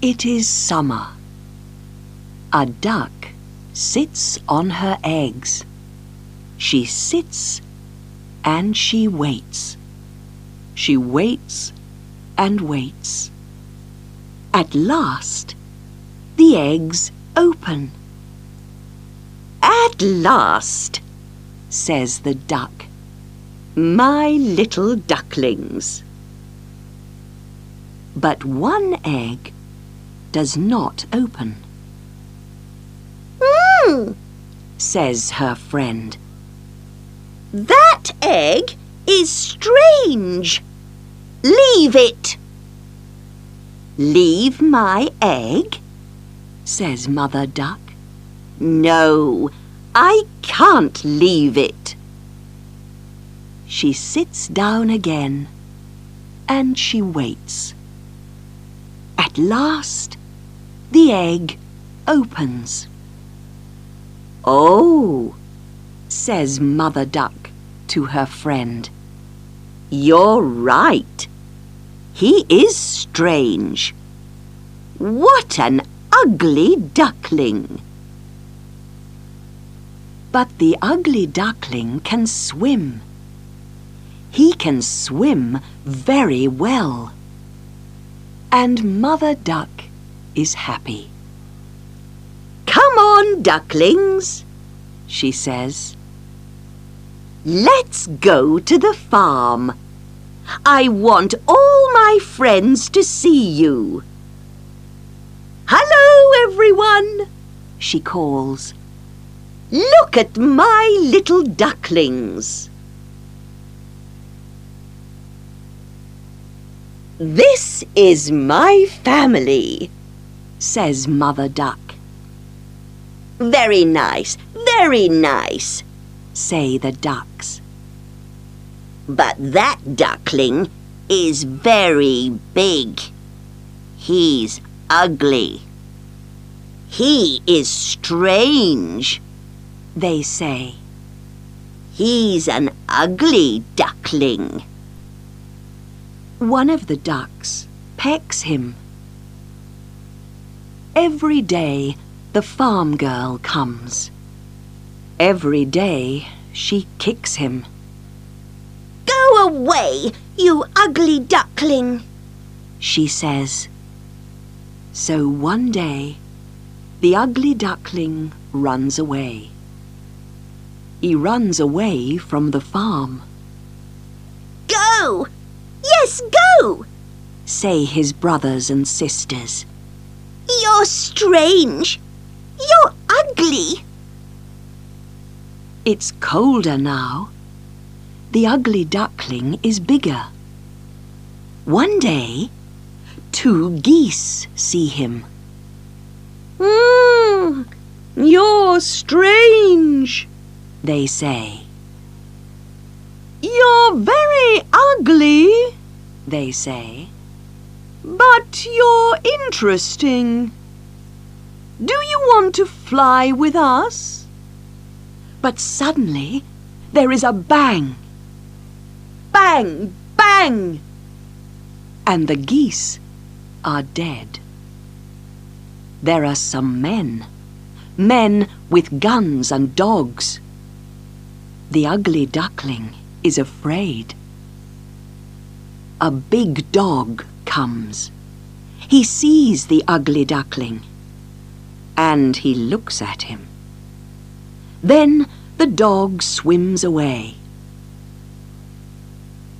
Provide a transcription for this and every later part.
It is summer. A duck sits on her eggs. She sits and she waits. She waits and waits. At last, the eggs open. At last, says the duck, my little ducklings. But one egg does not open. Hmm, says her friend. that egg is strange. Leave it. Leave my egg? says Mother Duck. No, I can't leave it. She sits down again and she waits. At last, the egg opens. Oh, says Mother Duck to her friend. You're right. He is strange. What an ugly duckling! But the ugly duckling can swim. He can swim very well. And Mother Duck is happy. Come on, ducklings, she says. Let's go to the farm. I want all my friends to see you. Hello, everyone, she calls. Look at my little ducklings. This is my family, says Mother Duck. Very nice, very nice, say the ducks. But that duckling is very big. He's ugly. He is strange, they say. He's an ugly duckling. One of the ducks pecks him. Every day the farm girl comes. Every day she kicks him. Go away, you ugly duckling. she says. So one day, the ugly duckling runs away. He runs away from the farm, Go! Yes, go! say his brothers and sisters. You're strange. You're ugly. It's colder now. The ugly duckling is bigger. One day, two geese see him. Hmm, you're strange. They say. You're very ugly, They say. but you're interesting. Do you want to fly with us? But suddenly, there is a bang, Bang, bang! and the geese are dead. There are some men, men with guns and dogs. The ugly duckling is afraid. A big dog comes. He sees the ugly duckling, and he looks at him. Then the dog swims away.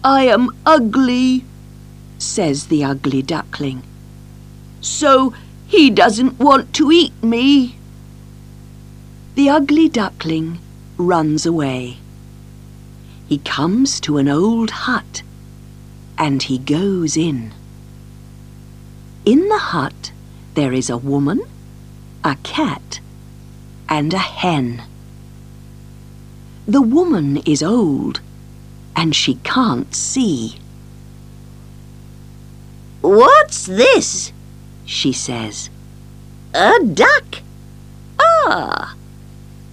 I am ugly, says the ugly duckling. So he doesn't want to eat me. The ugly duckling runs away. He comes to an old hut and he goes in. In the hut there is a woman, a cat, and a hen. The woman is old and she can't see. What's this? She says, A duck. Ah,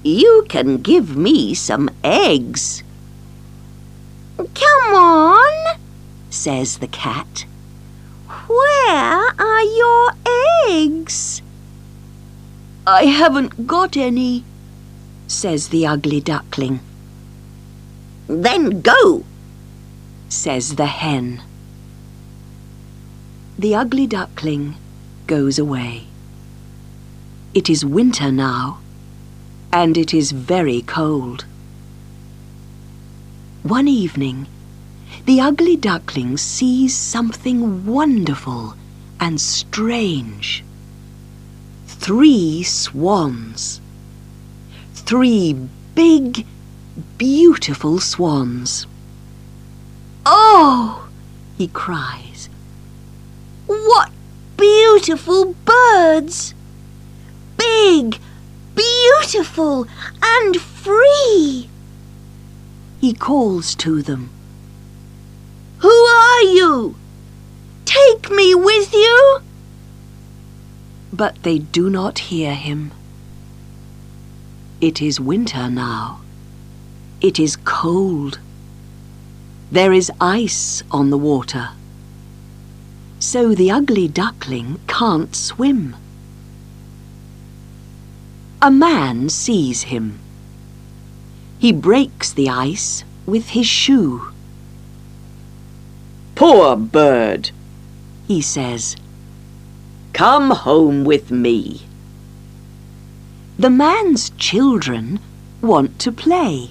you can give me some eggs, Come on. says the cat. Where are your eggs? I haven't got any, says the ugly duckling. Then go. says the hen. The ugly duckling goes away. It is winter now, and it is very cold. One evening, the ugly duckling sees something wonderful and strange. Three swans. Three big, beautiful swans. Oh, He cries. what beautiful birds! Big, beautiful, and free. He calls to them. Who are you? Take me with you. But they do not hear him. It is winter now. It is cold. There is ice on the water. So the ugly duckling can't swim. A man sees him. He breaks the ice with his shoe. Poor bird, He says, come home with me. The man's children want to play.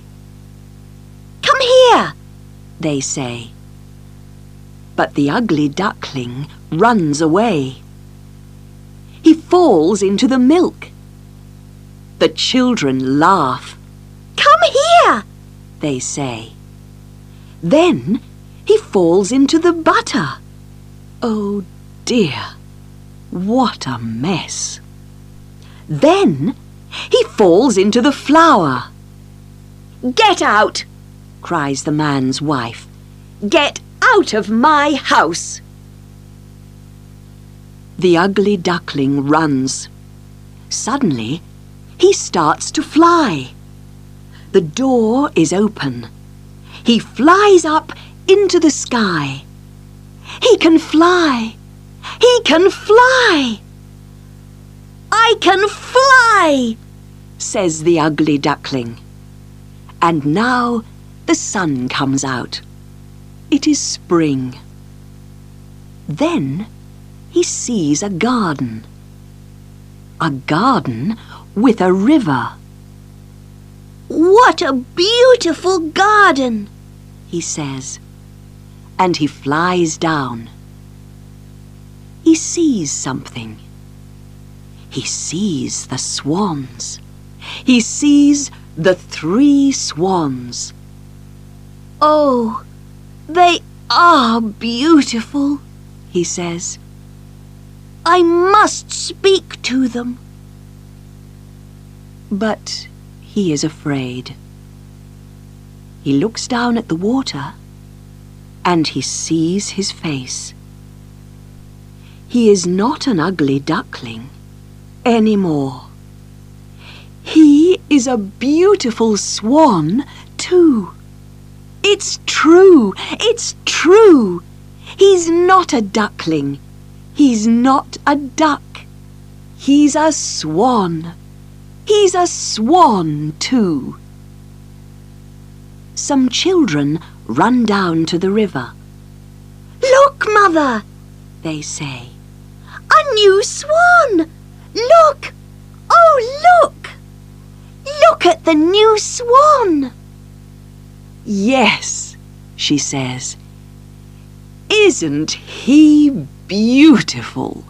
Come here. they say. But the ugly duckling runs away. He falls into the milk. The children laugh, Come here. they say. Then he falls into the butter. Oh dear, what a mess. Then he falls into the flour. Get out. cries the man's wife. Get out of my house. The ugly duckling runs. Suddenly, he starts to fly. The door is open. He flies up into the sky. He can fly. He can fly. I can fly. says the ugly duckling. And now the sun comes out. It is spring. Then he sees a garden. A garden with a river. What a beautiful garden. he says, and he flies down. He sees something. He sees the swans. He sees the three swans. Oh, they are beautiful. He says, I must speak to them. but he is afraid. He looks down at the water and he sees his face. He is not an ugly duckling anymore. He is a beautiful swan, too. It's true, it's true. He's not a duckling. He's not a duck. He's a swan. He's a swan, too. Some children run down to the river. Look, Mother, They say, new swan. Look. Oh, look. Look at the new swan. Yes, she says. Isn't he beautiful?